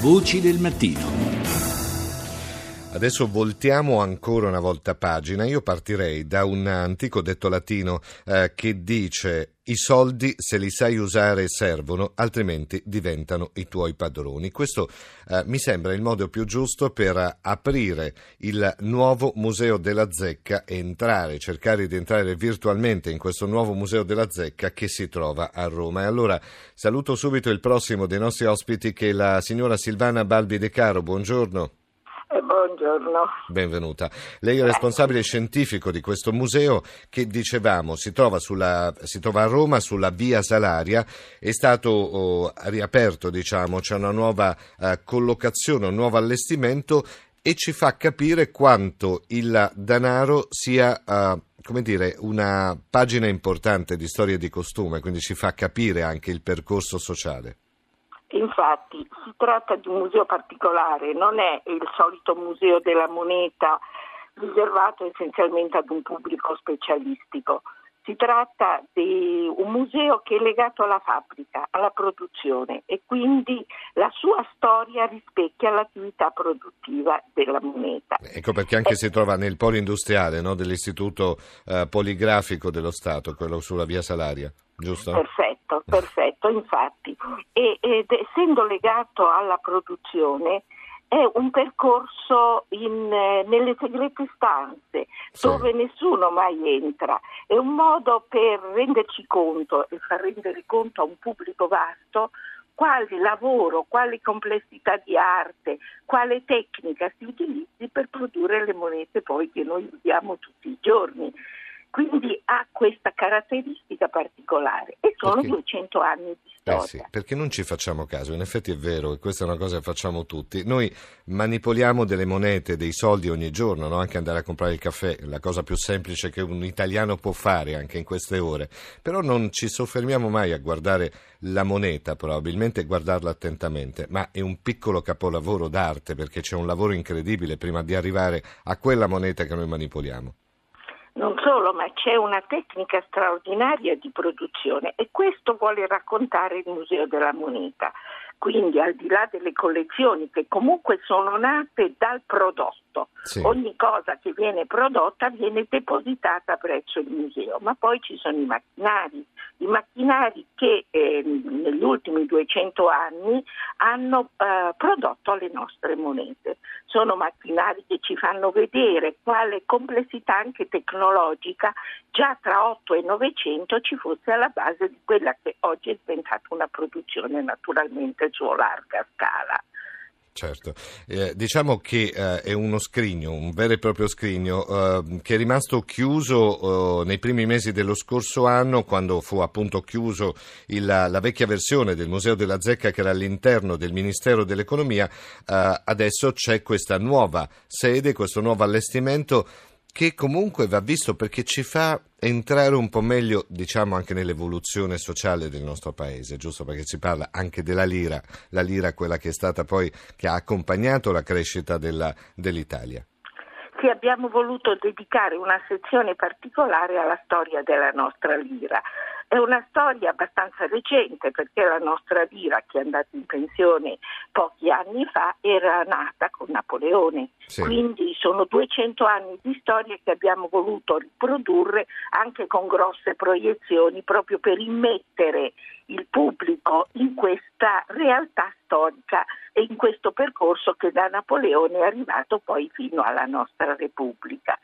Voci del mattino. Adesso voltiamo ancora una volta pagina. Io partirei da un antico detto latino eh, che dice i soldi se li sai usare servono, altrimenti diventano i tuoi padroni. Questo eh, mi sembra il modo più giusto per aprire il nuovo Museo della Zecca e entrare, cercare di entrare virtualmente in questo nuovo Museo della Zecca che si trova a Roma. E allora saluto subito il prossimo dei nostri ospiti che è la signora Silvana Balbi De Caro. Buongiorno. Buongiorno. Benvenuta. Lei è responsabile scientifico di questo museo che dicevamo si trova, sulla, si trova a Roma sulla via Salaria, è stato oh, riaperto, diciamo, c'è una nuova eh, collocazione, un nuovo allestimento e ci fa capire quanto il denaro sia eh, come dire, una pagina importante di storia di costume, quindi ci fa capire anche il percorso sociale. Infatti si tratta di un museo particolare, non è il solito museo della moneta riservato essenzialmente ad un pubblico specialistico. Si tratta di un museo che è legato alla fabbrica, alla produzione e quindi la sua storia rispecchia l'attività produttiva della moneta. Ecco perché anche eh, si trova nel polo industriale no, dell'Istituto eh, Poligrafico dello Stato, quello sulla via Salaria, giusto? Perfetto, perfetto, infatti. E, ed essendo legato alla produzione è un percorso in, nelle segrete stanze sì. dove nessuno mai entra, è un modo per renderci conto e far rendere conto a un pubblico vasto quale lavoro, quale complessità di arte, quale tecnica si utilizzi per produrre le monete poi che noi usiamo tutti i giorni quindi ha questa caratteristica particolare e sono perché? 200 anni di storia. Eh sì, perché non ci facciamo caso, in effetti è vero e questa è una cosa che facciamo tutti. Noi manipoliamo delle monete, dei soldi ogni giorno, no? anche andare a comprare il caffè, la cosa più semplice che un italiano può fare anche in queste ore, però non ci soffermiamo mai a guardare la moneta, probabilmente guardarla attentamente, ma è un piccolo capolavoro d'arte perché c'è un lavoro incredibile prima di arrivare a quella moneta che noi manipoliamo. Non solo, ma c'è una tecnica straordinaria di produzione e questo vuole raccontare il Museo della Moneta. Quindi al di là delle collezioni che comunque sono nate dal prodotto, sì. ogni cosa che viene prodotta viene depositata presso il museo, ma poi ci sono i macchinari, i macchinari che eh, negli ultimi 200 anni hanno eh, prodotto le nostre monete. Sono macchinari che ci fanno vedere quale complessità anche tecnologica già tra 8 e 900 ci fosse alla base di quella che oggi è diventata una produzione naturalmente su larga scala. Certo, eh, diciamo che eh, è uno scrigno, un vero e proprio scrigno eh, che è rimasto chiuso eh, nei primi mesi dello scorso anno quando fu appunto chiuso il, la vecchia versione del Museo della Zecca che era all'interno del Ministero dell'Economia, eh, adesso c'è questa nuova sede, questo nuovo allestimento che comunque va visto perché ci fa entrare un po' meglio, diciamo, anche nell'evoluzione sociale del nostro paese, giusto? Perché si parla anche della lira, la lira quella che è stata poi, che ha accompagnato la crescita della, dell'Italia. Sì, abbiamo voluto dedicare una sezione particolare alla storia della nostra lira. È una storia abbastanza recente perché la nostra lira, che è andata in pensione pochi anni fa, era nata con Napoleone. Sì. Quindi sono 200 anni di storia che abbiamo voluto riprodurre anche con grosse proiezioni proprio per immettere il pubblico in questa realtà storica e in questo percorso che da Napoleone è arrivato poi fino alla nostra Repubblica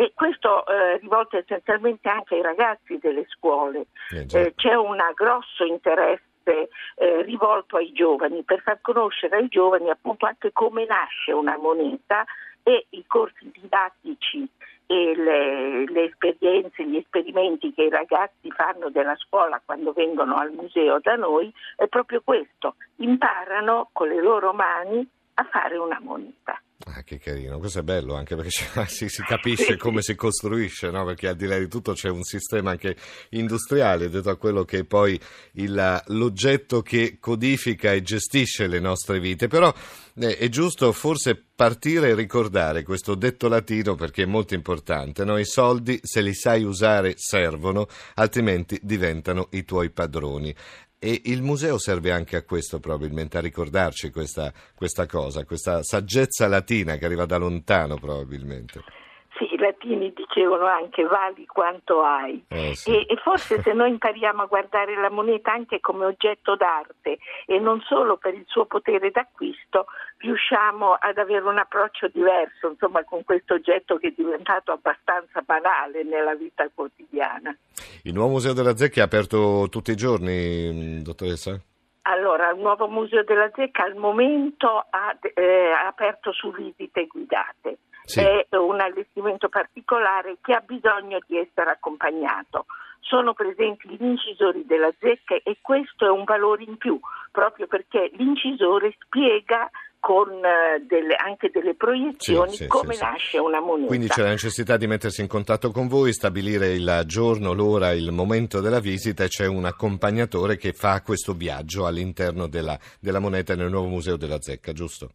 e questo eh, rivolto essenzialmente anche ai ragazzi delle scuole. Eh, eh, c'è un grosso interesse eh, rivolto ai giovani per far conoscere ai giovani appunto anche come nasce una moneta e i corsi didattici e le, le, esperienze, gli esperimenti che i ragazzi fanno della scuola quando vengono al museo da noi è proprio questo, imparano con le loro mani a fare una moneta. Ah, che carino, questo è bello anche perché si, si capisce come si costruisce, no? perché al di là di tutto c'è un sistema anche industriale dietro a quello che è poi il, l'oggetto che codifica e gestisce le nostre vite, però eh, è giusto forse partire e ricordare questo detto latino perché è molto importante, no? i soldi se li sai usare servono, altrimenti diventano i tuoi padroni. E il museo serve anche a questo, probabilmente, a ricordarci questa, questa cosa, questa saggezza latina che arriva da lontano, probabilmente. Sì, i latini dicevano anche vali quanto hai Eh, sì. e, e forse se noi impariamo a guardare la moneta anche come oggetto d'arte e non solo per il suo potere d'acquisto, riusciamo ad avere un approccio diverso insomma, con questo oggetto che è diventato abbastanza banale nella vita quotidiana. Il nuovo museo della Zecca è aperto tutti i giorni, mh, dottoressa? Allora, il nuovo Museo della Zecca al momento ha eh, ha aperto su visite guidate. Sì. È un allestimento particolare che ha bisogno di essere accompagnato. Sono presenti gli incisori della zecca e questo è un valore in più, proprio perché l'incisore spiega con eh, delle- anche delle proiezioni Sì, sì, come sì, sì. nasce una moneta. Quindi c'è la necessità di mettersi in contatto con voi, stabilire il giorno, l'ora, il momento della visita e c'è un accompagnatore che fa questo viaggio all'interno della, della moneta nel nuovo museo della Zecca, giusto?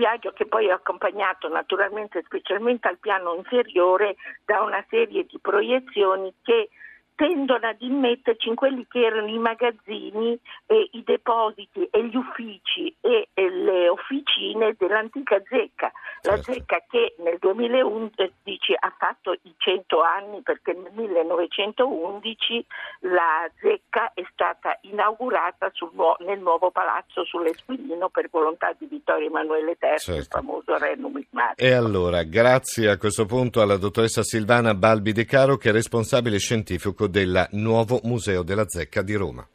Viaggio che poi è accompagnato naturalmente, specialmente al piano inferiore, da una serie di proiezioni che tendono ad immetterci in quelli che erano i magazzini e i depositi e gli uffici e le officine dell'antica zecca. La Certo. zecca che nel 2011 ha fatto i 100 anni perché nel 1911 la zecca è stata inaugurata sul nel nuovo palazzo sull'Esquilino per volontà di Vittorio Emanuele III, il Certo. famoso re numismatico. E allora, grazie a questo punto alla dottoressa Silvana Balbi De Caro che è responsabile scientifico del nuovo museo della Zecca di Roma.